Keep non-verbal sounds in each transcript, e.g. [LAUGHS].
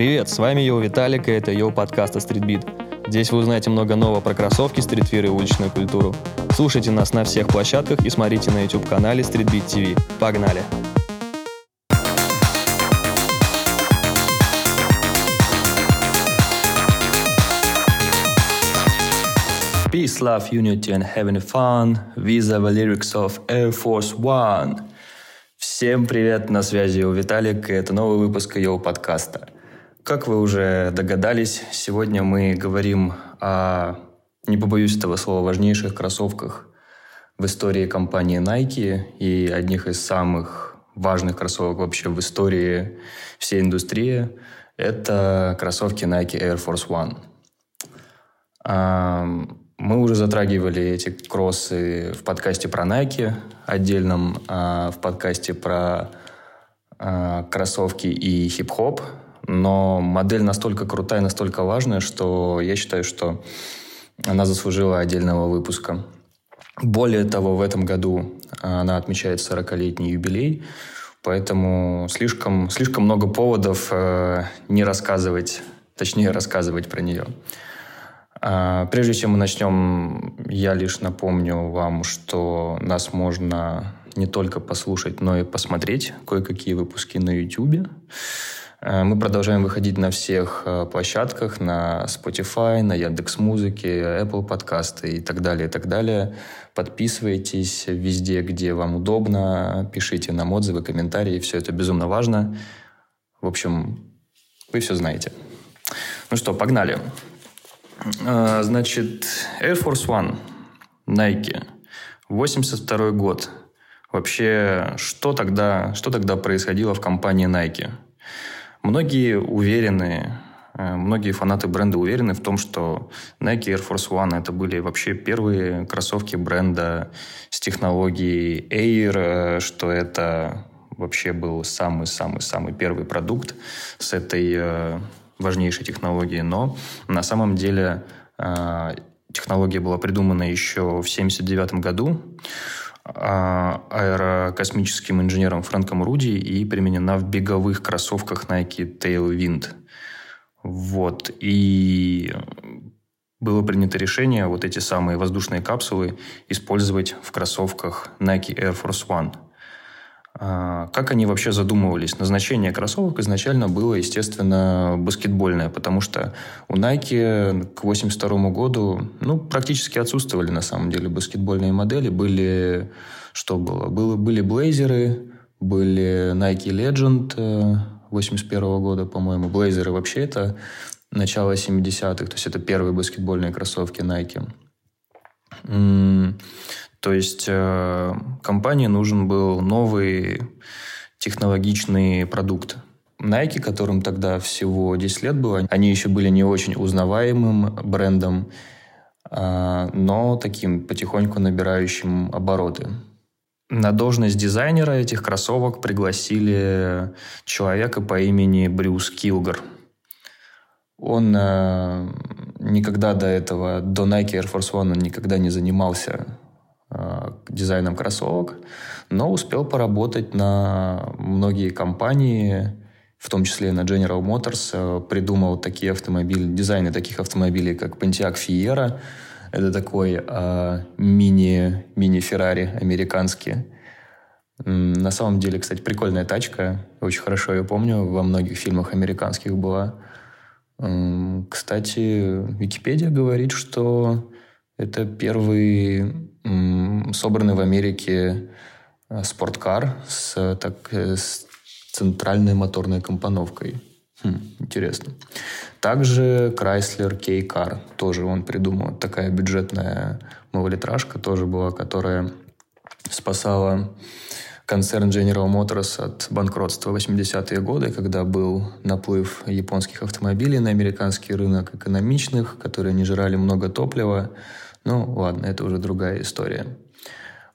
Привет, с вами Йоу Виталик, и это Йоу подкаст о Streetbeat. Здесь вы узнаете много нового про кроссовки, стритвир и уличную культуру. Слушайте нас на всех площадках и смотрите на YouTube-канале Streetbeat TV. Погнали! Peace, love, unity and having fun. These are the lyrics of Air Force One. Всем привет, на связи у Виталик, и это новый выпуск Йоу подкаста. Как вы уже догадались, сегодня мы говорим о, не побоюсь этого слова, важнейших кроссовках в истории компании Nike и одних из самых важных кроссовок вообще в истории всей индустрии. Это кроссовки Nike Air Force One. Мы уже затрагивали эти кроссы в подкасте про Nike отдельном, а, в подкасте про а, кроссовки и хип-хоп. Но модель настолько крутая, настолько важная, что я считаю, что она заслужила отдельного выпуска. Более того, в этом году она отмечает 40-летний юбилей, поэтому слишком, слишком много поводов э, не рассказывать, точнее рассказывать про нее. А, прежде чем мы начнем, я лишь напомню вам, что нас можно не только послушать, но и посмотреть кое-какие выпуски на YouTube. А, мы продолжаем выходить на всех а, площадках, на Spotify, на Яндекс Музыке, Apple подкасты и так далее, и так далее. Подписывайтесь везде, где вам удобно, пишите нам отзывы, комментарии, все это безумно важно. В общем, вы все знаете. Ну что, погнали. А, значит, Air Force One, Nike, 82 год. Вообще, что тогда, что тогда происходило в компании Nike? Многие уверены, э, многие фанаты бренда уверены в том, что Nike Air Force One это были вообще первые кроссовки бренда с технологией Air, э, что это вообще был самый-самый-самый первый продукт с этой э, важнейшей технологии, но на самом деле технология была придумана еще в 1979 году аэрокосмическим инженером Фрэнком Руди и применена в беговых кроссовках Nike Tailwind. Вот. И было принято решение вот эти самые воздушные капсулы использовать в кроссовках Nike Air Force One – а, как они вообще задумывались? Назначение кроссовок изначально было, естественно, баскетбольное, потому что у Nike к 1982 году ну, практически отсутствовали, на самом деле, баскетбольные модели. Были, что было? было были блейзеры, были Nike Legend 81 э, года, по-моему. Блейзеры вообще это начало 70-х, то есть это первые баскетбольные кроссовки Nike. То есть э, компании нужен был новый технологичный продукт. Nike, которым тогда всего 10 лет было, они еще были не очень узнаваемым брендом, э, но таким потихоньку набирающим обороты. На должность дизайнера этих кроссовок пригласили человека по имени Брюс Килгар. Он э, никогда до этого, до Nike Air Force One, он никогда не занимался дизайном кроссовок, но успел поработать на многие компании, в том числе на General Motors, э, придумал такие автомобили, дизайны таких автомобилей, как Pontiac Fiera. Это такой э, мини, мини-феррари американский. На самом деле, кстати, прикольная тачка. Очень хорошо ее помню. Во многих фильмах американских была. Кстати, Википедия говорит, что это первый собранный в Америке э, спорткар с, так, э, с центральной моторной компоновкой. Хм, интересно. Также Chrysler K-Car. Тоже он придумал. Такая бюджетная малолитражка тоже была, которая спасала концерн General Motors от банкротства в 80-е годы, когда был наплыв японских автомобилей на американский рынок, экономичных, которые не жрали много топлива, ну, ладно, это уже другая история.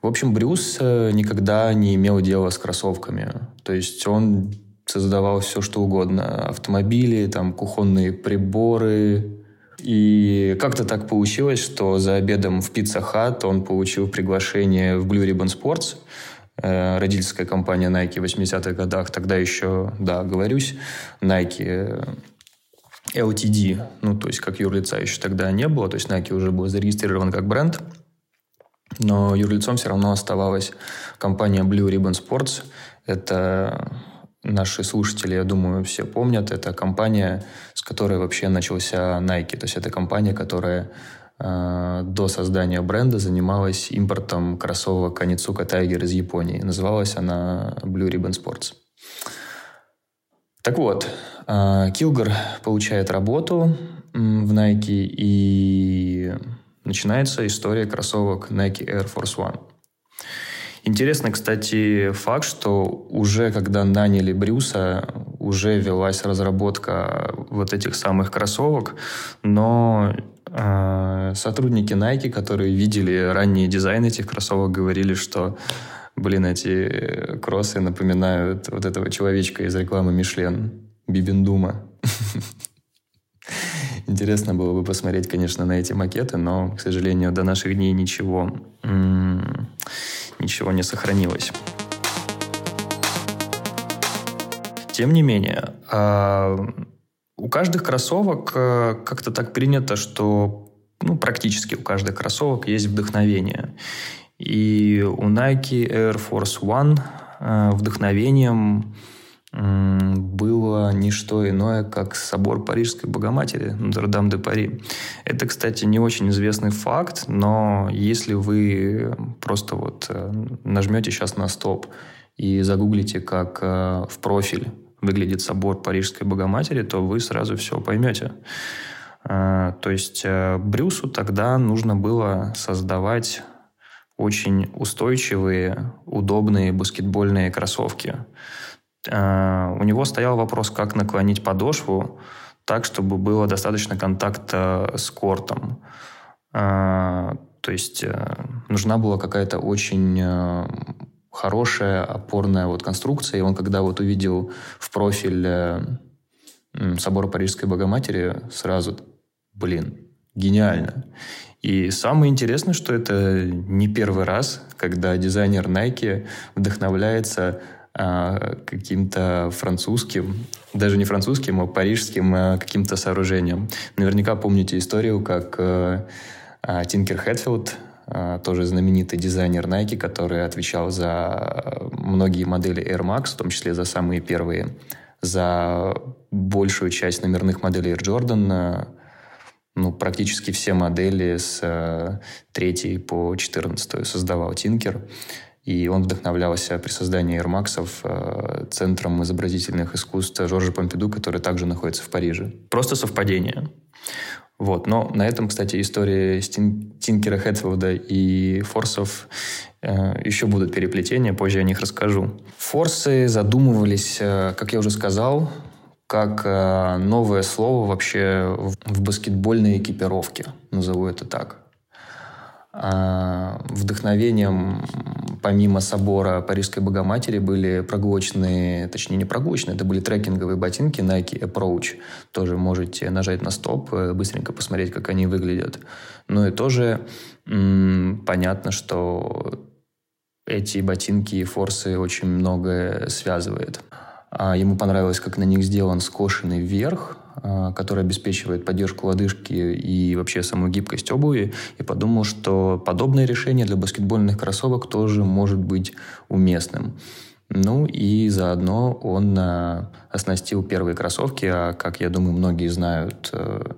В общем, Брюс э, никогда не имел дела с кроссовками. То есть он создавал все, что угодно. Автомобили, там, кухонные приборы. И как-то так получилось, что за обедом в Pizza Hut он получил приглашение в Blue Ribbon Sports, э, родительская компания Nike в 80-х годах. Тогда еще, да, говорюсь, Nike LTD, ну, то есть как юрлица еще тогда не было, то есть Nike уже был зарегистрирован как бренд, но юрлицом все равно оставалась компания Blue Ribbon Sports. Это наши слушатели, я думаю, все помнят. Это компания, с которой вообще начался Nike. То есть это компания, которая э, до создания бренда занималась импортом кроссовок Каницука Tiger из Японии. Называлась она Blue Ribbon Sports. Так вот, Килгар получает работу в Nike и начинается история кроссовок Nike Air Force One. Интересно, кстати, факт, что уже когда наняли Брюса, уже велась разработка вот этих самых кроссовок, но э, сотрудники Nike, которые видели ранние дизайны этих кроссовок, говорили, что блин, эти кроссы напоминают вот этого человечка из рекламы Мишлен, Бибендума. Интересно было бы посмотреть, конечно, на эти макеты, но, к сожалению, до наших дней ничего, ничего не сохранилось. Тем не менее, а, у каждых кроссовок э, как-то так принято, что ну, практически у каждых кроссовок есть вдохновение. И у Nike Air Force One э, вдохновением было не что иное, как собор Парижской Богоматери, Нотр-Дам де Пари. Это, кстати, не очень известный факт, но если вы просто вот э, нажмете сейчас на стоп и загуглите, как э, в профиль выглядит собор Парижской Богоматери, то вы сразу все поймете. Э, то есть Брюсу тогда нужно было создавать очень устойчивые, удобные баскетбольные кроссовки. Э, у него стоял вопрос, как наклонить подошву так, чтобы было достаточно контакта с кортом. Э, то есть э, нужна была какая-то очень хорошая опорная вот конструкция. И он, когда вот увидел в профиль собора Парижской Богоматери, сразу, блин, гениально. И самое интересное, что это не первый раз, когда дизайнер Nike вдохновляется а, каким-то французским, даже не французским, а парижским а, каким-то сооружением. Наверняка помните историю, как а, Тинкер Хэтфилд, тоже знаменитый дизайнер Nike, который отвечал за многие модели Air Max, в том числе за самые первые, за большую часть номерных моделей Air Jordan, ну, практически все модели с 3 по 14 создавал Тинкер. И он вдохновлялся при создании Max э, Центром изобразительных искусств Жоржа Помпиду, который также находится в Париже. Просто совпадение. Вот. Но на этом, кстати, истории Стин, Тинкера Хэтфилда и Форсов э, еще будут переплетения, позже о них расскажу. Форсы задумывались, э, как я уже сказал, как э, новое слово вообще в, в баскетбольной экипировке, назову это так. А, вдохновением помимо собора Парижской Богоматери были прогулочные, точнее не прогулочные, это были трекинговые ботинки Nike Approach. Тоже можете нажать на стоп, э, быстренько посмотреть, как они выглядят. Ну и тоже м- понятно, что эти ботинки и форсы очень многое связывает. А ему понравилось, как на них сделан скошенный верх, который обеспечивает поддержку лодыжки и вообще саму гибкость обуви, и подумал, что подобное решение для баскетбольных кроссовок тоже может быть уместным. Ну и заодно он а, оснастил первые кроссовки, а как я думаю, многие знают, э,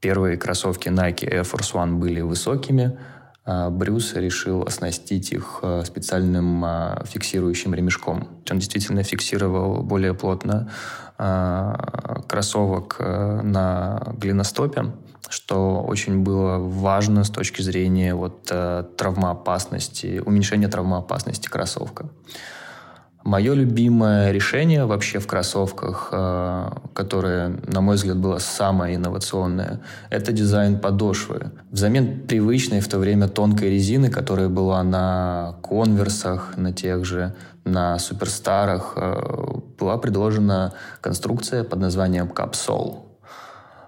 первые кроссовки Nike Air Force One были высокими, а Брюс решил оснастить их э, специальным фиксирующим ремешком. Он действительно фиксировал более плотно Э, кроссовок э, на глиностопе, что очень было важно с точки зрения вот, э, травмоопасности, уменьшения травмоопасности кроссовка. Мое любимое решение вообще в кроссовках, которое, на мой взгляд, было самое инновационное, это дизайн подошвы. Взамен привычной в то время тонкой резины, которая была на конверсах, на тех же, на суперстарах, была предложена конструкция под названием Capsule.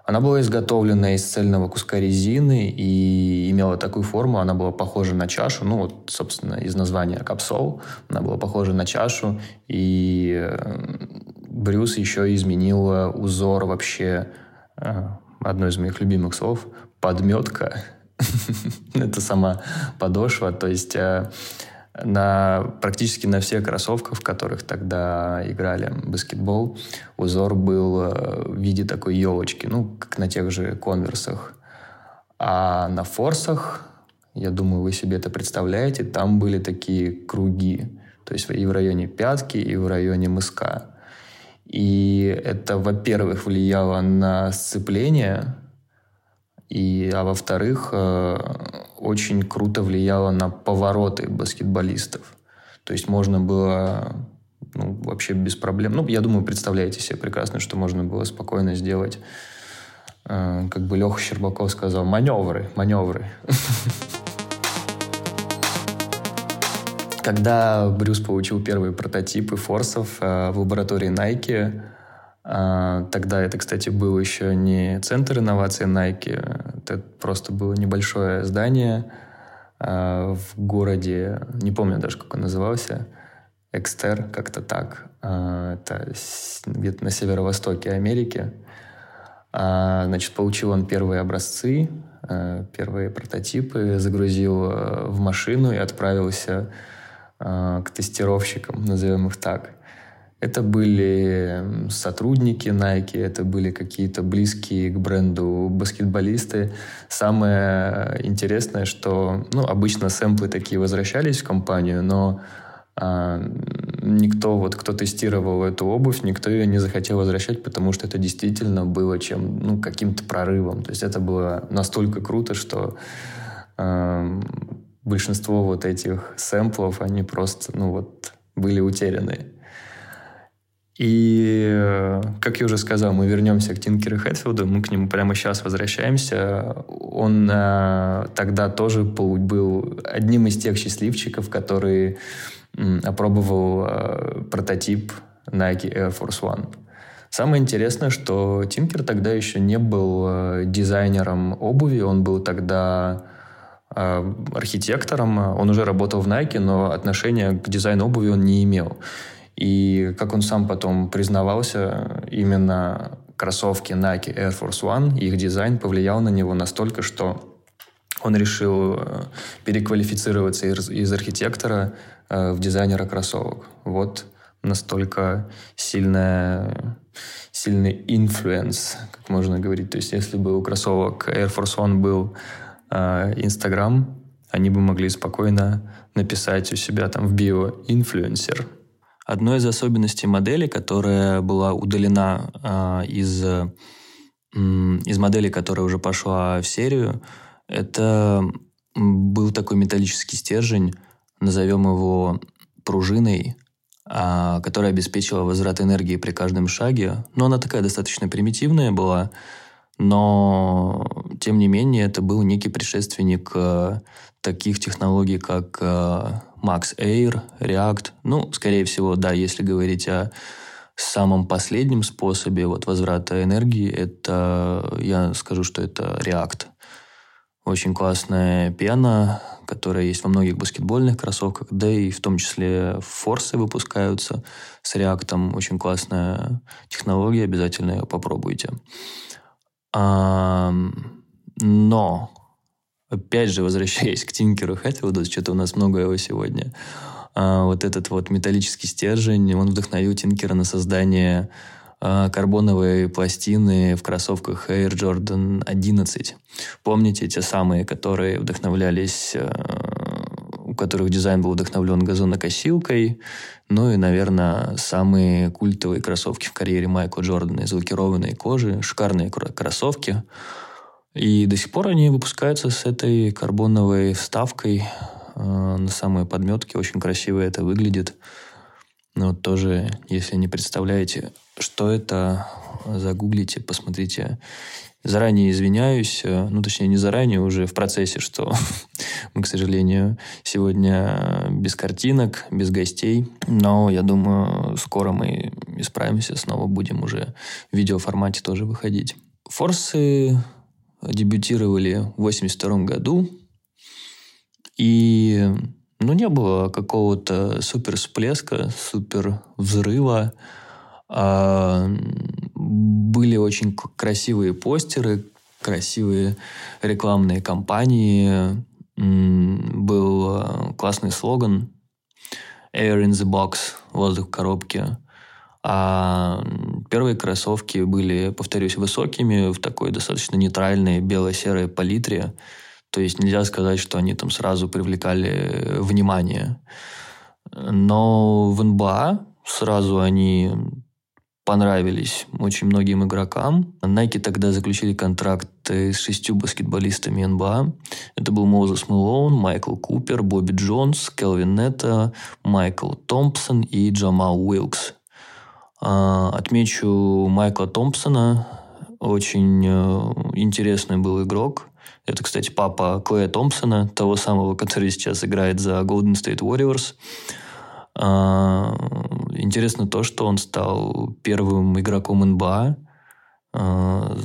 Она была изготовлена из цельного куска резины и имела такую форму, она была похожа на чашу, ну вот, собственно, из названия капсол, она была похожа на чашу, и э, Брюс еще изменил узор вообще а, одно из моих любимых слов, подметка. [LAUGHS] Это сама подошва, то есть э, на, практически на всех кроссовках, в которых тогда играли баскетбол, узор был э, в виде такой елочки, ну, как на тех же конверсах. А на форсах, я думаю, вы себе это представляете, там были такие круги, то есть и в районе пятки, и в районе мыска. И это, во-первых, влияло на сцепление, и, а во-вторых, э, очень круто влияло на повороты баскетболистов. То есть можно было ну, вообще без проблем. Ну, я думаю, представляете себе прекрасно, что можно было спокойно сделать, э, как бы Леха Щербаков сказал, маневры, маневры. Когда Брюс получил первые прототипы форсов э, в лаборатории Nike, тогда это, кстати, был еще не центр инноваций Nike, это просто было небольшое здание э, в городе, не помню даже, как он назывался, Экстер, как-то так. Это где-то на северо-востоке Америки. Значит, получил он первые образцы, первые прототипы, загрузил в машину и отправился а, к тестировщикам, назовем их так. Это были сотрудники Nike, это были какие-то близкие к бренду баскетболисты. Самое интересное, что ну, обычно сэмплы такие возвращались в компанию, но а, никто, вот кто тестировал эту обувь, никто ее не захотел возвращать, потому что это действительно было чем, ну, каким-то прорывом. То есть это было настолько круто, что а, большинство вот этих сэмплов, они просто, ну вот, были утеряны. И, как я уже сказал, мы вернемся к Тинкеру Хэтфилду, мы к нему прямо сейчас возвращаемся. Он э, тогда тоже был одним из тех счастливчиков, который э, опробовал э, прототип Nike Air Force One. Самое интересное, что Тинкер тогда еще не был э, дизайнером обуви, он был тогда а, архитектором. Он уже работал в Nike, но отношения к дизайну обуви он не имел. И как он сам потом признавался, именно кроссовки Nike Air Force One, их дизайн повлиял на него настолько, что он решил э, переквалифицироваться из, из архитектора э, в дизайнера кроссовок. Вот настолько сильная, сильный influence, как можно говорить. То есть если бы у кроссовок Air Force One был а, Инстаграм, они бы могли спокойно написать у себя там в био «инфлюенсер». Одной из особенностей модели, которая была удалена э, из, э, из модели, которая уже пошла в серию, это был такой металлический стержень, назовем его пружиной, э, которая обеспечила возврат энергии при каждом шаге. Но она такая достаточно примитивная была, но, тем не менее, это был некий предшественник э, таких технологий, как э, Max Air, React. Ну, скорее всего, да, если говорить о самом последнем способе вот, возврата энергии, это, я скажу, что это React. Очень классная пена, которая есть во многих баскетбольных кроссовках, да и в том числе форсы выпускаются с React. Очень классная технология, обязательно ее попробуйте. Но, опять же, возвращаясь к Тинкеру Хэтфилду, что-то у нас много его сегодня, а, вот этот вот металлический стержень, он вдохновил Тинкера на создание а, карбоновой пластины в кроссовках Air Jordan 11. Помните те самые, которые вдохновлялись а, которых дизайн был вдохновлен газонокосилкой. Ну и, наверное, самые культовые кроссовки в карьере Майкла Джордана из лакированной кожи. Шикарные кроссовки. И до сих пор они выпускаются с этой карбоновой вставкой э, на самой подметке. Очень красиво это выглядит. Но тоже, если не представляете, что это, загуглите, посмотрите. Заранее извиняюсь, э, ну, точнее, не заранее, уже в процессе, что [LAUGHS] мы, к сожалению, сегодня без картинок, без гостей. Но я думаю, скоро мы исправимся, снова будем уже в видеоформате тоже выходить. Форсы дебютировали в 82 году. И ну, не было какого-то супер всплеска, супер взрыва. А были очень красивые постеры, красивые рекламные кампании. Был э, классный слоган Air in the box, воздух в коробке. А первые кроссовки были, повторюсь, высокими, в такой достаточно нейтральной бело-серой палитре. То есть нельзя сказать, что они там сразу привлекали внимание. Но в НБА сразу они понравились очень многим игрокам. Nike тогда заключили контракты с шестью баскетболистами НБА. Это был Моузес Мэлоун, Майкл Купер, Бобби Джонс, Келвин Нетта, Майкл Томпсон и Джамал Уилкс. А, отмечу Майкла Томпсона. Очень э, интересный был игрок. Это, кстати, папа Клея Томпсона, того самого, который сейчас играет за Golden State Warriors. А, интересно то, что он стал первым игроком НБА, а,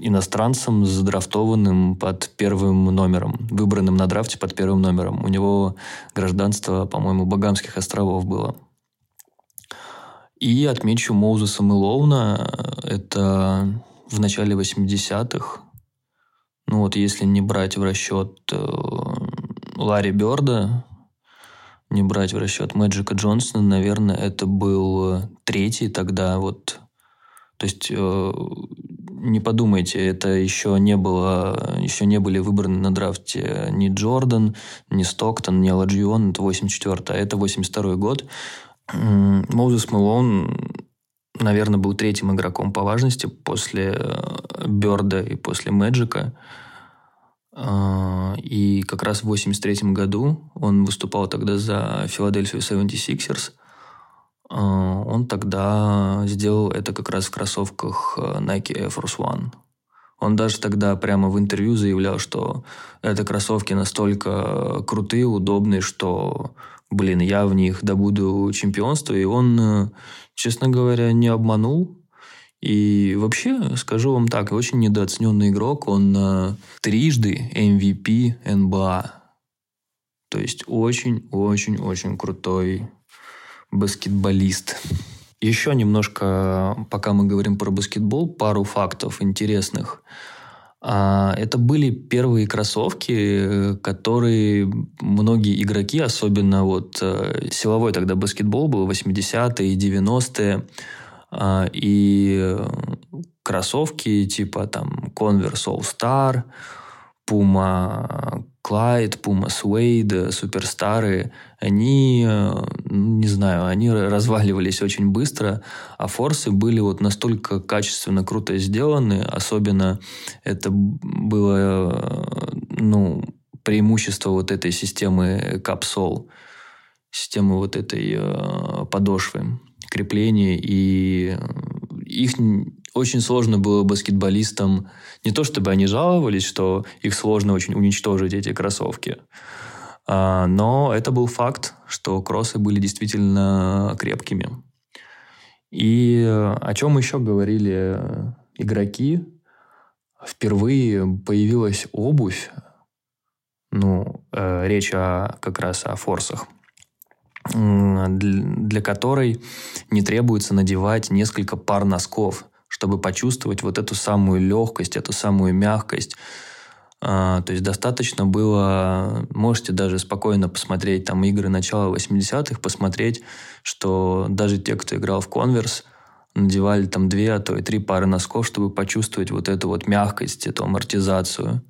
иностранцем, задрафтованным под первым номером, выбранным на драфте под первым номером. У него гражданство, по-моему, Багамских островов было. И отмечу Моузеса Мэлоуна. Это в начале 80-х. Ну вот если не брать в расчет э, Ларри Бёрда, не брать в расчет Мэджика Джонсона, наверное, это был э, третий тогда вот. То есть э, не подумайте, это еще не было, еще не были выбраны на драфте ни Джордан, ни Стоктон, ни Оладжьювон, это 84 а это 82 год. Моузес Мэлоун, наверное, был третьим игроком по важности после э, Берда и после Мэджика. А, и как раз в 83 году он выступал тогда за Филадельфию 76ers. А, он тогда сделал это как раз в кроссовках э, Nike Air Force One. Он даже тогда прямо в интервью заявлял, что это кроссовки настолько крутые, удобные, что, блин, я в них добуду чемпионство. И он, э, честно говоря, не обманул. И вообще, скажу вам так, очень недооцененный игрок. Он э, трижды MVP НБА. То есть очень-очень-очень крутой баскетболист. Еще немножко, пока мы говорим про баскетбол, пару фактов интересных. А, это были первые кроссовки, которые многие игроки, особенно вот э, силовой тогда баскетбол был, 80-е и 90-е, а, и кроссовки типа там Converse All Star, Puma Clyde, Puma Suede, суперстары, они, ну, не знаю, они разваливались очень быстро, а форсы были вот настолько качественно круто сделаны, особенно это было, ну, преимущество вот этой системы капсол, системы вот этой э, подошвы крепления, и их очень сложно было баскетболистам, не то чтобы они жаловались, что их сложно очень уничтожить, эти кроссовки, а, но это был факт, что кроссы были действительно крепкими. И о чем еще говорили игроки? Впервые появилась обувь, ну, э, речь о, как раз о форсах, для которой не требуется надевать несколько пар носков, чтобы почувствовать вот эту самую легкость, эту самую мягкость. А, то есть достаточно было, можете даже спокойно посмотреть там игры начала 80-х, посмотреть, что даже те, кто играл в конверс, надевали там две, а то и три пары носков, чтобы почувствовать вот эту вот мягкость, эту амортизацию.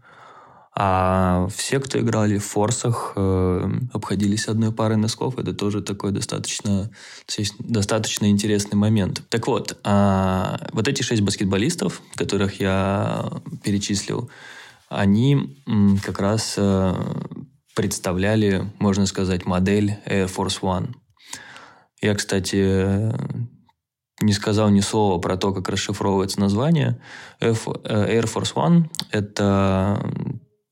А все, кто играли в форсах, э, обходились одной парой носков. Это тоже такой достаточно, достаточно интересный момент. Так вот, э, вот эти шесть баскетболистов, которых я перечислил, они м, как раз э, представляли, можно сказать, модель Air Force One. Я, кстати, не сказал ни слова про то, как расшифровывается название. F, э, Air Force One – это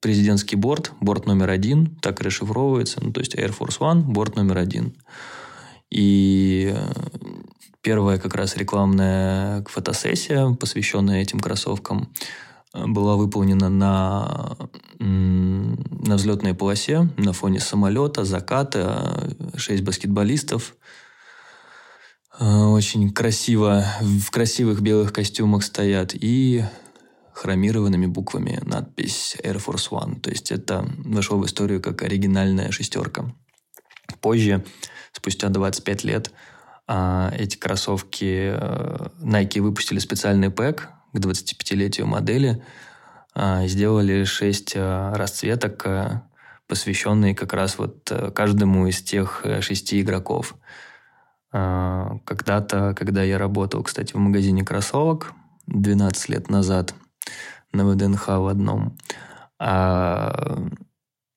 президентский борт, борт номер один, так расшифровывается, ну, то есть Air Force One, борт номер один. И э, первая как раз рекламная фотосессия, посвященная этим кроссовкам, э, была выполнена на, на взлетной полосе на фоне самолета, заката, шесть баскетболистов. очень красиво, в красивых белых костюмах стоят, и хромированными буквами надпись Air Force One. То есть это вошло в историю как оригинальная шестерка. Позже, спустя 25 лет, а, эти кроссовки э, Nike выпустили специальный пэк к 25-летию модели, а, сделали 6 э, расцветок, э, посвященные как раз вот каждому из тех шести игроков. А, когда-то, когда я работал, кстати, в магазине кроссовок 12 лет назад на ВДНХ в одном,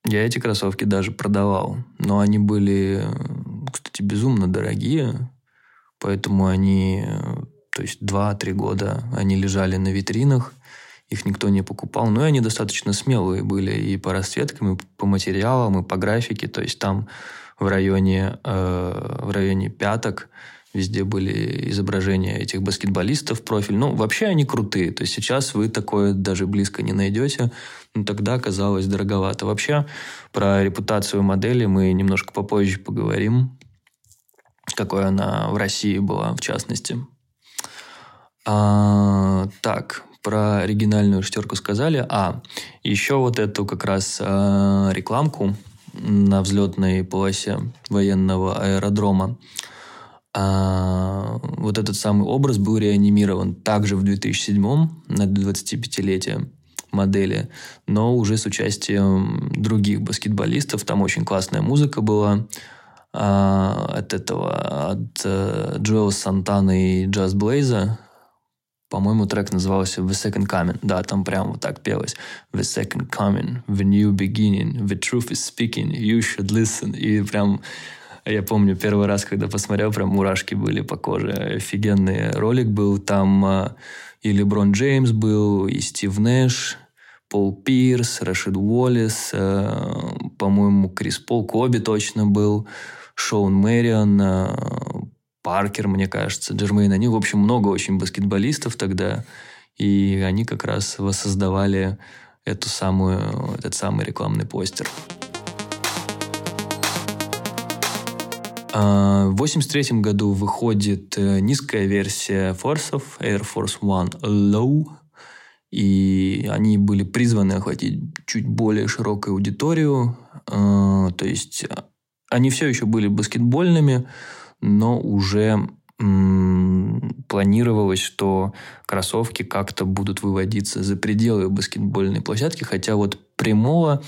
я эти кроссовки даже продавал. Но они были, кстати, безумно дорогие. Поэтому они, то есть 2-3 года они лежали на витринах, их никто не покупал. Ну и они достаточно смелые были и по расцветкам, и по материалам, и по графике. То есть там в районе, э, в районе пяток везде были изображения этих баскетболистов, профиль. Ну, вообще они крутые. То есть сейчас вы такое даже близко не найдете. Но тогда казалось дороговато. Вообще про репутацию модели мы немножко попозже поговорим какой она в России была, в частности. А, так, про оригинальную шестерку сказали. А, еще вот эту как раз а, рекламку на взлетной полосе военного аэродрома. А, вот этот самый образ был реанимирован также в 2007 на 25-летие модели, но уже с участием других баскетболистов. Там очень классная музыка была а, от этого, от э, Джоэла Сантана и Джаз Блейза. По-моему, трек назывался The Second Coming. Да, там прям вот так пелось. The Second Coming, The New Beginning, The Truth is Speaking, You Should Listen. И прям я помню первый раз, когда посмотрел, прям мурашки были по коже. Офигенный ролик был. Там э, и Леброн Джеймс был, и Стив Нэш, Пол Пирс, Рашид Уоллес, э, по-моему, Крис Пол Коби точно был. Шоун Мэрион, Паркер, мне кажется, Джермейн. Они, в общем, много очень баскетболистов тогда. И они как раз воссоздавали эту самую, этот самый рекламный постер. В 1983 году выходит э, низкая версия форсов Air Force One Low, и они были призваны охватить чуть более широкую аудиторию, а, то есть они все еще были баскетбольными, но уже планировалось, что кроссовки как-то будут выводиться за пределы баскетбольной площадки, хотя вот прямого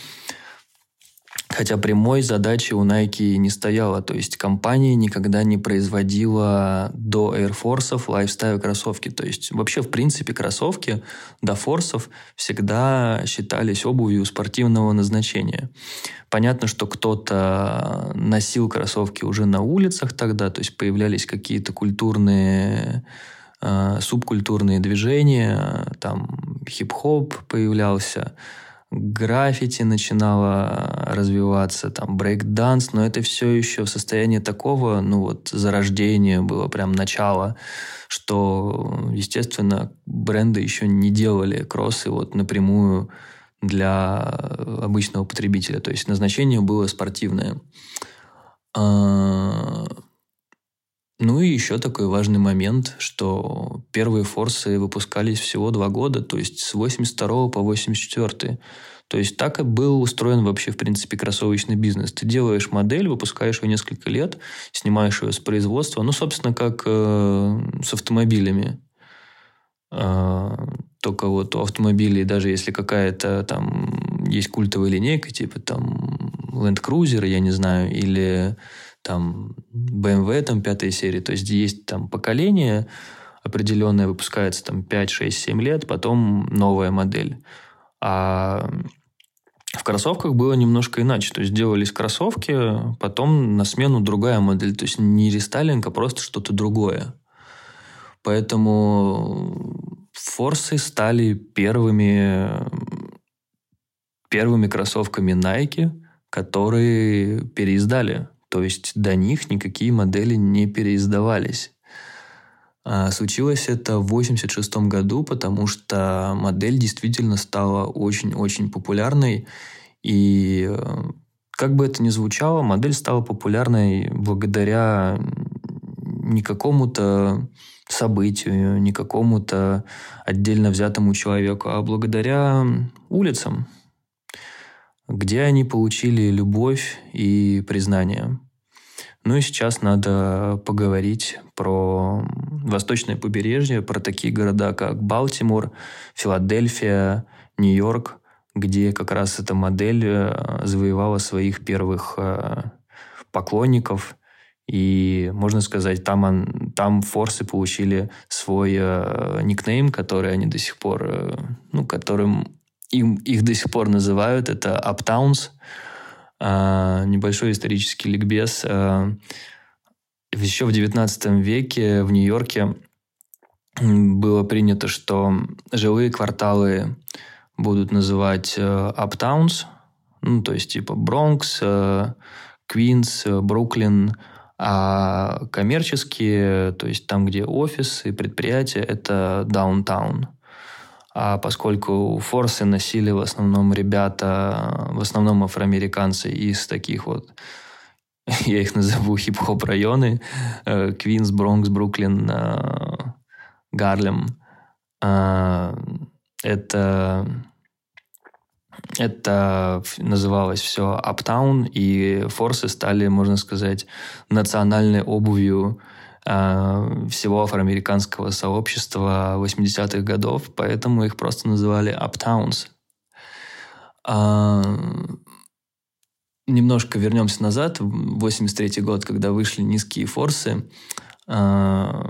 Хотя прямой задачи у Nike не стояло. То есть компания никогда не производила до Air Force лайфстайл кроссовки. То есть вообще, в принципе, кроссовки до форсов всегда считались обувью спортивного назначения. Понятно, что кто-то носил кроссовки уже на улицах тогда, то есть появлялись какие-то культурные э, субкультурные движения, там хип-хоп появлялся, граффити начинало развиваться, там брейк-данс, но это все еще в состоянии такого, ну вот, зарождения было прям начало, что, естественно, бренды еще не делали кроссы вот напрямую для обычного потребителя. То есть назначение было спортивное. Еще такой важный момент, что первые форсы выпускались всего два года, то есть с 82 по 84. То есть так и был устроен вообще, в принципе, кроссовочный бизнес. Ты делаешь модель, выпускаешь ее несколько лет, снимаешь ее с производства. Ну, собственно, как э, с автомобилями. Э, только вот у автомобилей, даже если какая-то там есть культовая линейка, типа там Land Cruiser, я не знаю, или там BMW там пятой серии, то есть есть там поколение определенное, выпускается там 5, 6, 7 лет, потом новая модель. А в кроссовках было немножко иначе. То есть делались кроссовки, потом на смену другая модель. То есть не рестайлинг, а просто что-то другое. Поэтому форсы стали первыми, первыми кроссовками Nike, которые переиздали. То есть до них никакие модели не переиздавались. А случилось это в 1986 году, потому что модель действительно стала очень-очень популярной. И как бы это ни звучало, модель стала популярной благодаря не какому-то событию, не какому-то отдельно взятому человеку, а благодаря улицам, где они получили любовь и признание. Ну и сейчас надо поговорить про восточное побережье, про такие города, как Балтимор, Филадельфия, Нью-Йорк, где как раз эта модель э, завоевала своих первых э, поклонников. И, можно сказать, там, он, там форсы получили свой э, никнейм, который они до сих пор, ну, которым им, их до сих пор называют. Это Uptowns. Э, небольшой исторический ликбез. Э, еще в 19 веке в Нью-Йорке было принято, что жилые кварталы будут называть э, Uptowns, ну, то есть типа Бронкс, э, Квинс, э, Бруклин, а коммерческие, то есть там, где офисы, предприятия, это даунтаун. А поскольку форсы носили в основном ребята, в основном афроамериканцы из таких вот, [LAUGHS] я их назову хип-хоп районы, Квинс, Бронкс, Бруклин, Гарлем, это это называлось все Uptown, и форсы стали, можно сказать, национальной обувью э, всего афроамериканского сообщества 80-х годов, поэтому их просто называли. Э, немножко вернемся назад, 83 год, когда вышли низкие форсы, э,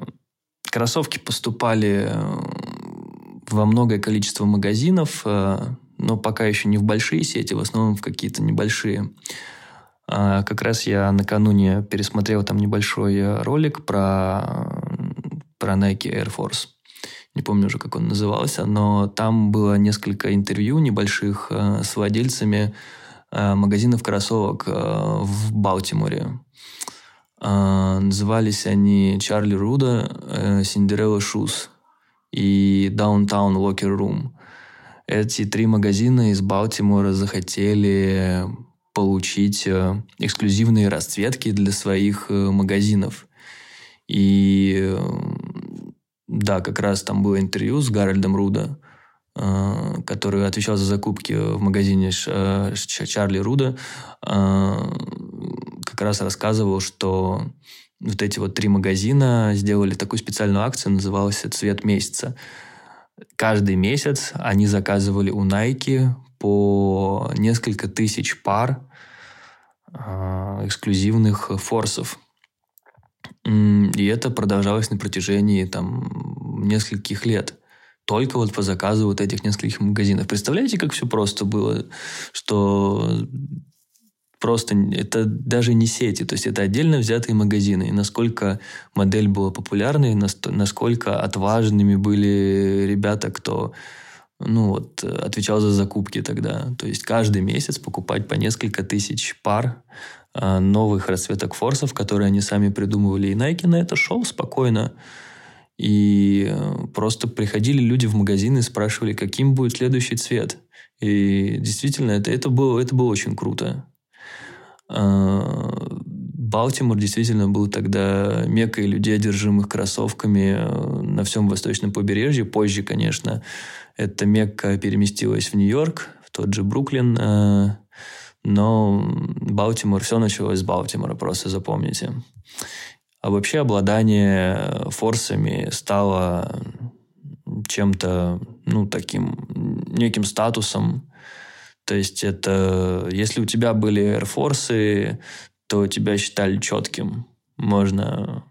кроссовки поступали во многое количество магазинов, но пока еще не в большие сети, в основном в какие-то небольшие. А, как раз я накануне пересмотрел там небольшой э, ролик про, про Nike Air Force. Не помню уже, как он назывался, но там было несколько интервью небольших э, с владельцами э, магазинов кроссовок в Балтиморе. Назывались они Чарли Руда, Синдерелла Шуз и Downtown Locker Room – эти три магазина из Балтимора захотели получить э, эксклюзивные расцветки для своих э, магазинов. И э, да, как раз там было интервью с Гарольдом Руда, который отвечал за закупки в магазине Чарли Руда, как раз рассказывал, что вот эти вот три магазина сделали такую специальную акцию, называлась «Цвет месяца». Каждый месяц они заказывали у Nike по несколько тысяч пар э, эксклюзивных форсов. И это продолжалось на протяжении там, нескольких лет. Только вот по заказу вот этих нескольких магазинов. Представляете, как все просто было? Что просто это даже не сети, то есть это отдельно взятые магазины. И насколько модель была популярной, насколько отважными были ребята, кто ну вот, отвечал за закупки тогда. То есть каждый месяц покупать по несколько тысяч пар э, новых расцветок форсов, которые они сами придумывали. И Nike на это шел спокойно. И э, просто приходили люди в магазин и спрашивали, каким будет следующий цвет. И действительно, это, это, было, это было очень круто. А, Балтимор действительно был тогда мекой людей, одержимых кроссовками э, на всем восточном побережье. Позже, конечно, эта мекка переместилась в Нью-Йорк, в тот же Бруклин. Э, но Балтимор, все началось с Балтимора, просто запомните. А вообще обладание форсами стало чем-то, ну, таким, неким статусом, то есть это, если у тебя были Air Force, то тебя считали четким. Можно,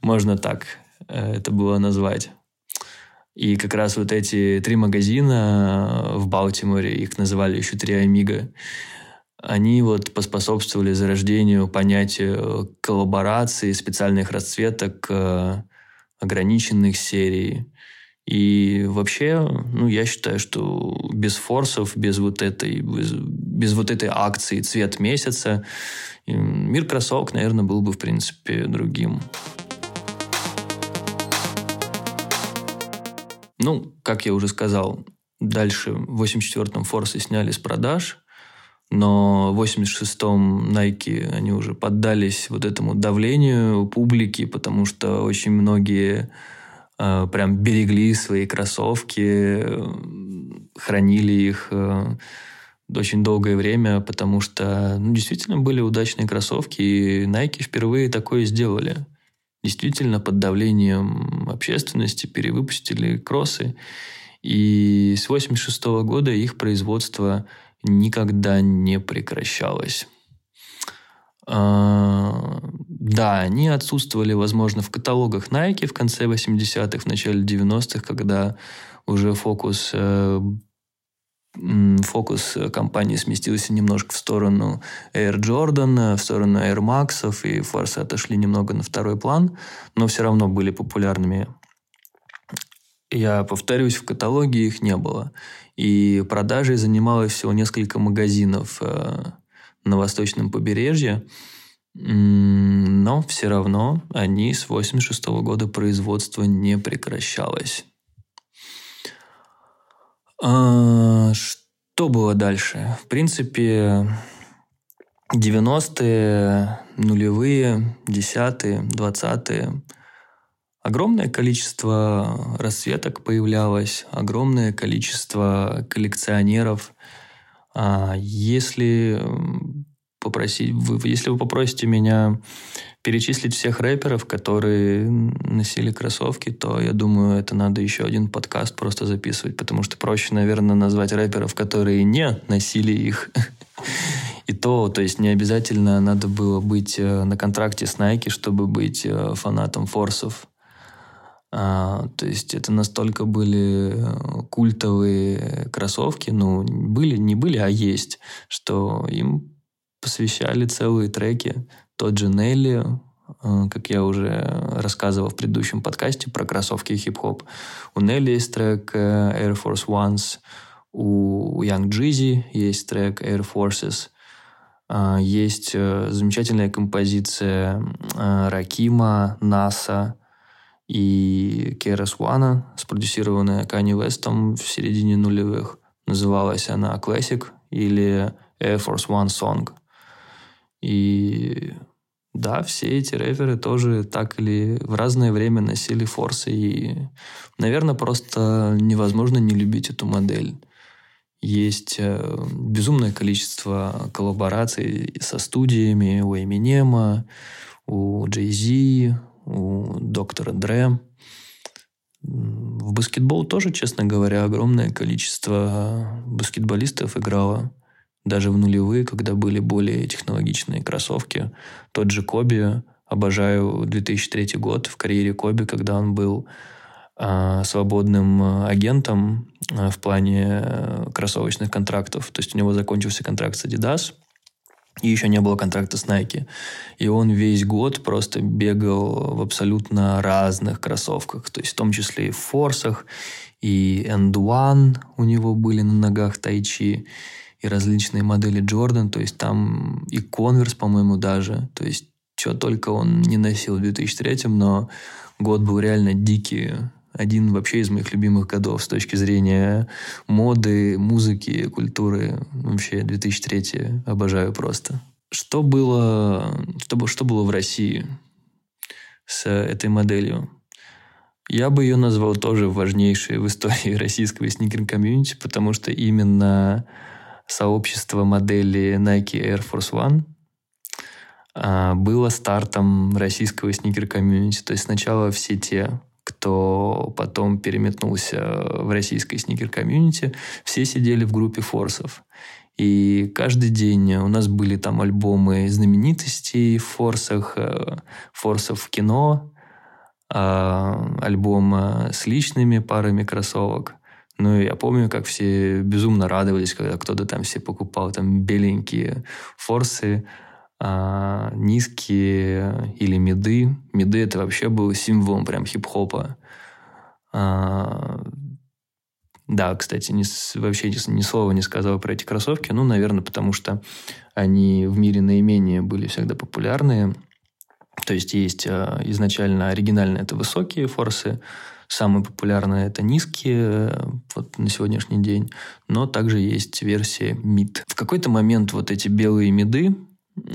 можно так э, это было назвать. И как раз вот эти три магазина в Балтиморе, их называли еще три Амиго, они вот поспособствовали зарождению понятия коллаборации, специальных расцветок, э, ограниченных серий. И вообще, ну, я считаю, что без форсов, без вот этой, без, без вот этой акции «Цвет месяца» мир кроссовок, наверное, был бы, в принципе, другим. Ну, как я уже сказал, дальше в 84-м форсы сняли с продаж, но в 86-м Nike, они уже поддались вот этому давлению публики, потому что очень многие э, прям берегли свои кроссовки, хранили их э, очень долгое время, потому что ну, действительно были удачные кроссовки, и Nike впервые такое сделали. Действительно, под давлением общественности перевыпустили кроссы. И с 1986 года их производство никогда не прекращалось. А, да, они отсутствовали, возможно, в каталогах Nike в конце 80-х, в начале 90-х, когда уже фокус э, фокус компании сместился немножко в сторону Air Jordan, в сторону Air Max, и форсы отошли немного на второй план, но все равно были популярными. Я повторюсь, в каталоге их не было. И продажей занималось всего несколько магазинов э, на восточном побережье. Но все равно они с 86 года производства не прекращалось. А, что было дальше? В принципе, 90-е, нулевые, десятые, двадцатые. Огромное количество расцветок появлялось, огромное количество коллекционеров. А если попросить, если вы попросите меня перечислить всех рэперов, которые носили кроссовки, то я думаю, это надо еще один подкаст просто записывать, потому что проще, наверное, назвать рэперов, которые не носили их. [LAUGHS] И то, то есть не обязательно надо было быть э, на контракте с Nike, чтобы быть э, фанатом форсов. А, то есть это настолько были э, культовые кроссовки, ну, были, не были, а есть, что им посвящали целые треки. Тот же Нелли, э, как я уже рассказывал в предыдущем подкасте про кроссовки и хип-хоп. У Нелли есть трек э, Air Force Ones, у Young Jeezy есть трек Air Forces, э, есть замечательная композиция Ракима, НАСА и Керас Уана, спродюсированная Канни Вестом в середине нулевых. Называлась она Classic или Air Force One Song – и да, все эти рэперы тоже так или в разное время носили форсы. И, наверное, просто невозможно не любить эту модель. Есть э, безумное количество коллабораций со студиями у Эминема, у Джей Зи, у Доктора Дре. В баскетбол тоже, честно говоря, огромное количество баскетболистов играло даже в нулевые, когда были более технологичные кроссовки. Тот же Коби, обожаю 2003 год в карьере Коби, когда он был э, свободным агентом э, в плане э, кроссовочных контрактов. То есть у него закончился контракт с Adidas, и еще не было контракта с Nike. И он весь год просто бегал в абсолютно разных кроссовках. То есть в том числе и в форсах, и End One у него были на ногах тайчи и различные модели Jordan, то есть там и Converse, по-моему, даже, то есть что только он не носил в 2003, но год был реально дикий, один вообще из моих любимых годов с точки зрения моды, музыки, культуры. Вообще 2003 обожаю просто. Что было, что, что было в России с этой моделью? Я бы ее назвал тоже важнейшей в истории [LAUGHS] российского сникер-комьюнити, потому что именно сообщество модели Nike Air Force One а, было стартом российского сникер-комьюнити. То есть сначала все те, кто потом переметнулся в российское сникер-комьюнити, все сидели в группе форсов. И каждый день у нас были там альбомы знаменитостей в форсах, э, форсов в кино, а, альбом с личными парами кроссовок. Ну, я помню, как все безумно радовались, когда кто-то там все покупал там беленькие форсы, а, низкие или меды. Меды это вообще был символом прям хип-хопа. А, да, кстати, ни, вообще ни, ни слова не сказал про эти кроссовки. Ну, наверное, потому что они в мире наименее были всегда популярные. То есть есть а, изначально оригинальные это высокие форсы, Самые популярные это низкие вот на сегодняшний день, но также есть версия мид. В какой-то момент вот эти белые миды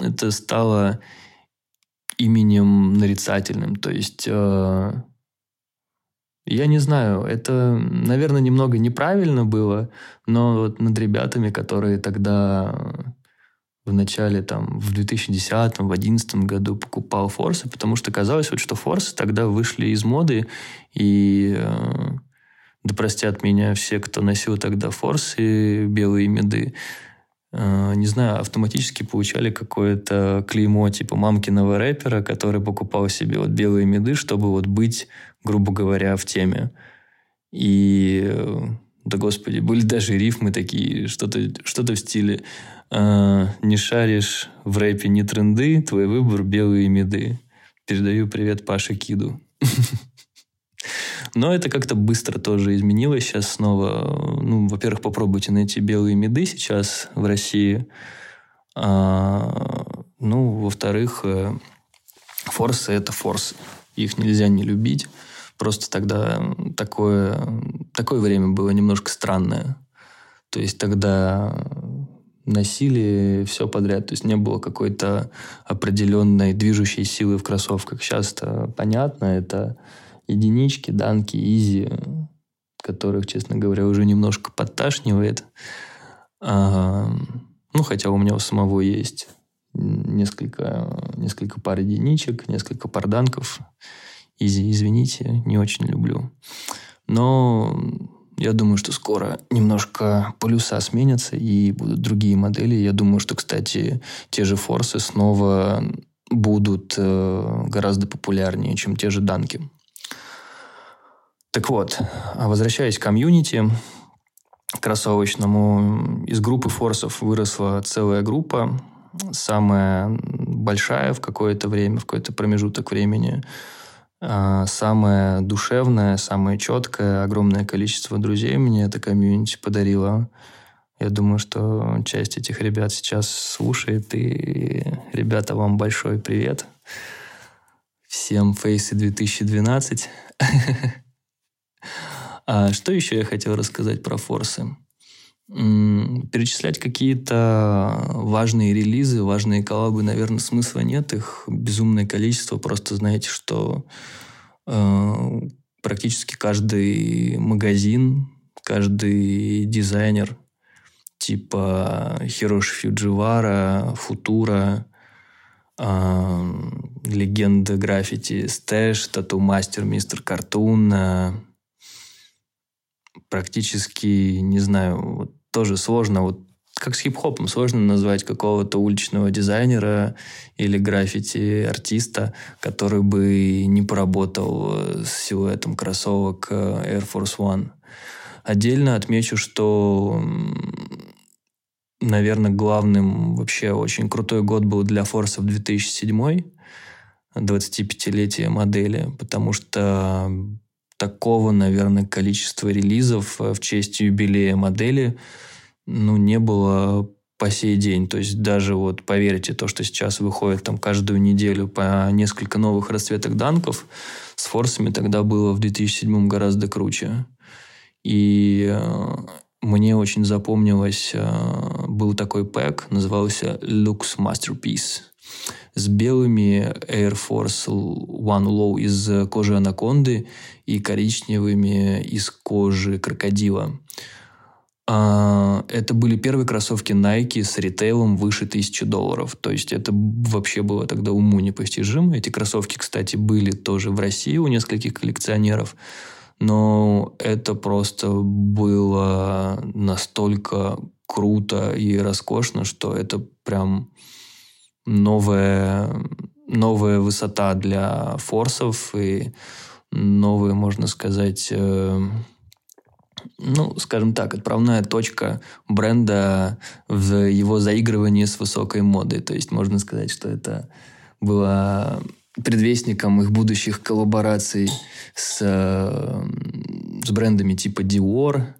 это стало именем нарицательным, то есть э, я не знаю, это, наверное, немного неправильно было, но вот над ребятами, которые тогда в начале, там, в 2010, в 2011 году покупал форсы, потому что казалось, вот, что форсы тогда вышли из моды, и э, да простят меня все, кто носил тогда форсы, белые меды, э, не знаю, автоматически получали какое-то клеймо типа мамкиного рэпера, который покупал себе вот белые меды, чтобы вот быть, грубо говоря, в теме. И э, да господи, были даже рифмы такие, что-то что в стиле э, «Не шаришь в рэпе ни тренды, твой выбор белые меды». Передаю привет Паше Киду. [LAUGHS] Но это как-то быстро тоже изменилось. Сейчас снова, ну, во-первых, попробуйте найти белые меды сейчас в России. А, ну, во-вторых, э, форсы – это форсы. Их нельзя не любить. Просто тогда такое, такое время было немножко странное. То есть тогда носили все подряд. То есть не было какой-то определенной движущей силы в кроссовках. Сейчас это понятно. Это единички, данки, изи, которых, честно говоря, уже немножко подташнивает. А, ну, хотя у меня у самого есть несколько, несколько пар единичек, несколько пар данков. Изи, извините, не очень люблю. Но я думаю, что скоро немножко полюса сменятся и будут другие модели. Я думаю, что, кстати, те же форсы снова будут э, гораздо популярнее, чем те же данки. Так вот, возвращаясь к комьюнити кроссовочному, из группы форсов выросла целая группа, самая большая в какое-то время, в какой-то промежуток времени – а, самое душевное, самое четкое, огромное количество друзей мне это комьюнити подарило. Я думаю, что часть этих ребят сейчас слушает, и, ребята, вам большой привет. Всем фейсы 2012. [LAUGHS] А что еще я хотел рассказать про форсы? Перечислять какие-то важные релизы, важные коллабы, наверное, смысла нет. Их безумное количество. Просто знаете, что э, практически каждый магазин, каждый дизайнер типа Хироши Фьюдживара, Футура, э, легенда граффити Стэш, Тату Мастер, Мистер Картун, э, практически, не знаю, вот тоже сложно. Вот как с хип-хопом сложно назвать какого-то уличного дизайнера или граффити-артиста, который бы не поработал э, с силуэтом кроссовок э, Air Force One. Отдельно отмечу, что, наверное, главным вообще очень крутой год был для Форсов 2007 25-летие модели, потому что такого, наверное, количества релизов э, в честь юбилея модели ну, не было по сей день. То есть даже вот поверьте, то, что сейчас выходит там каждую неделю по несколько новых расцветок данков, с форсами тогда было в 2007 гораздо круче. И э, мне очень запомнилось, э, был такой пэк, назывался Lux Masterpiece с белыми Air Force One Low из кожи анаконды и коричневыми из кожи крокодила. А, это были первые кроссовки Nike с ритейлом выше 1000 долларов. То есть это вообще было тогда уму непостижимо. Эти кроссовки, кстати, были тоже в России у нескольких коллекционеров. Но это просто было настолько круто и роскошно, что это прям новая, новая высота для форсов и новая, можно сказать, э, ну, скажем так, отправная точка бренда в его заигрывании с высокой модой. То есть можно сказать, что это было предвестником их будущих коллабораций с, с брендами типа Dior,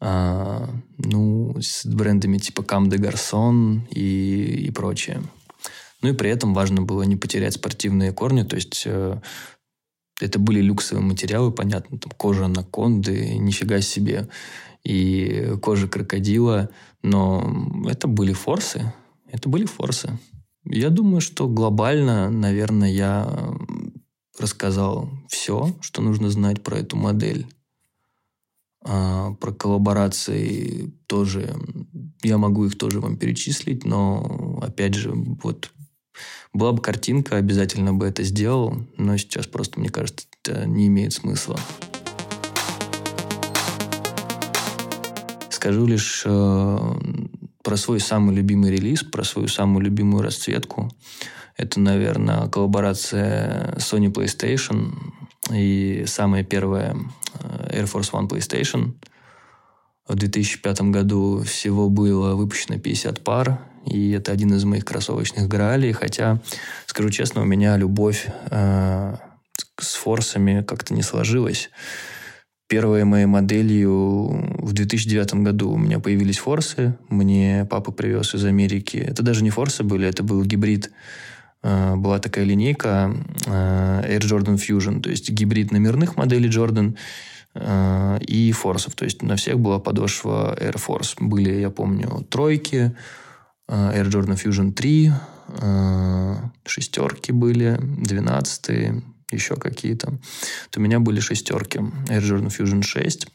а, ну, с брендами типа Cam de Garçon и, и прочее. Ну и при этом важно было не потерять спортивные корни, то есть э, это были люксовые материалы, понятно, там кожа анаконды, нифига себе, и кожа крокодила, но это были форсы, это были форсы. Я думаю, что глобально, наверное, я рассказал все, что нужно знать про эту модель. А, про коллаборации тоже, я могу их тоже вам перечислить, но, опять же, вот была бы картинка, обязательно бы это сделал, но сейчас просто, мне кажется, это не имеет смысла. Скажу лишь э, про свой самый любимый релиз, про свою самую любимую расцветку. Это, наверное, коллаборация Sony PlayStation и самая первая э, Air Force One PlayStation. В 2005 году всего было выпущено 50 пар, и это один из моих кроссовочных граалей, хотя, скажу честно, у меня любовь э, с форсами как-то не сложилась. Первой моей моделью в 2009 году у меня появились форсы. Мне папа привез из Америки. Это даже не форсы были, это был гибрид Э, была такая линейка э, Air Jordan Fusion, то есть гибрид номерных моделей Jordan э, и форсов. То есть на всех была подошва Air Force. Были, я помню, тройки, Air Jordan Fusion 3, шестерки были, двенадцатые, еще какие-то. То у меня были шестерки. Air Jordan Fusion 6.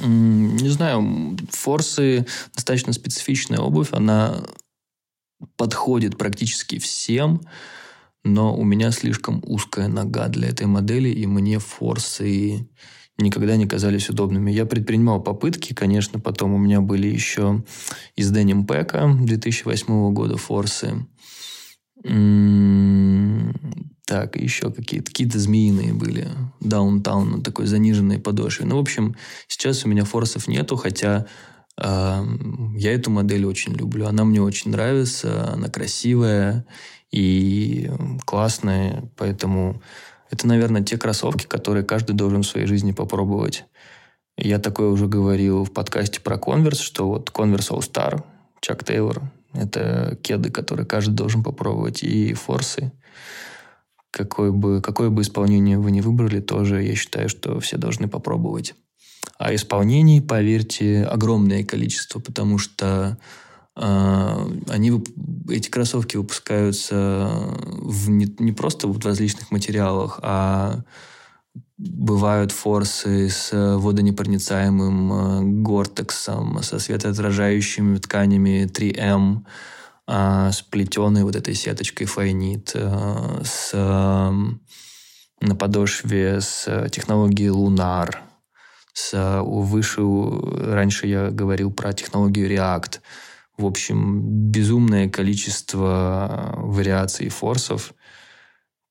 Не знаю, форсы достаточно специфичная обувь. Она подходит практически всем, но у меня слишком узкая нога для этой модели, и мне форсы никогда не казались удобными. Я предпринимал попытки, конечно, потом у меня были еще из Деним Пэка 2008 года форсы. Так, еще какие-то какие змеиные были. Даунтаун на такой заниженной подошве. Ну, в общем, сейчас у меня форсов нету, хотя я эту модель очень люблю. Она мне очень нравится, она красивая и классная, поэтому это, наверное, те кроссовки, которые каждый должен в своей жизни попробовать. Я такое уже говорил в подкасте про Converse, что вот Converse All Star, Чак Тейлор, это кеды, которые каждый должен попробовать, и форсы. Какое бы, какое бы исполнение вы ни выбрали, тоже я считаю, что все должны попробовать. А исполнений, поверьте, огромное количество, потому что они, эти кроссовки выпускаются в, не, не просто в различных материалах, а бывают форсы с водонепроницаемым э, гортексом, со светоотражающими тканями 3М, э, с плетеной вот этой сеточкой файнит, э, с, на подошве с технологией Lunar – с выше, раньше я говорил про технологию React. В общем, безумное количество вариаций форсов,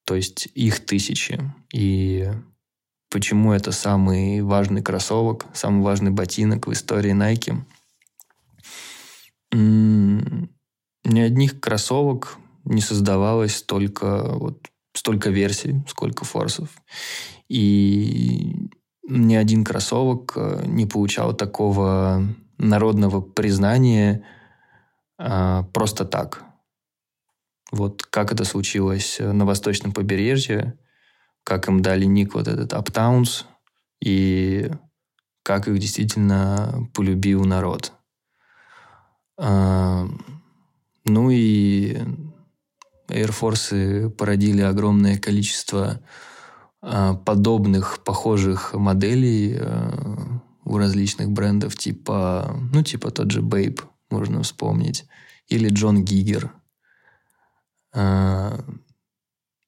то есть их тысячи. И почему это самый важный кроссовок, самый важный ботинок в истории Nike? Ни одних кроссовок не создавалось столько, вот, столько версий, сколько форсов. И ни один кроссовок э, не получал такого народного признания а, просто так. Вот как это случилось на восточном побережье, как им дали ник вот этот Uptowns, и как их действительно полюбил народ. А, ну и Air Force породили огромное количество а, подобных, похожих моделей а, у различных брендов, типа, ну, типа тот же Babe, можно вспомнить, или Джон Гигер. А,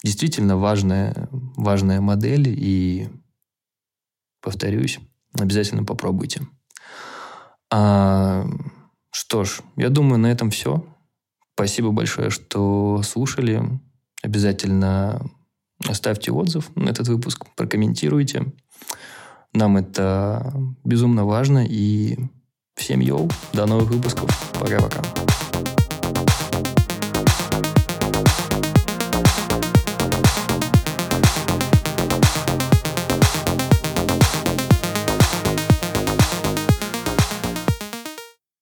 действительно важная, важная модель, и, повторюсь, обязательно попробуйте. А, что ж, я думаю, на этом все. Спасибо большое, что слушали. Обязательно Оставьте отзыв на этот выпуск, прокомментируйте. Нам это безумно важно. И всем йоу, до новых выпусков. Пока-пока.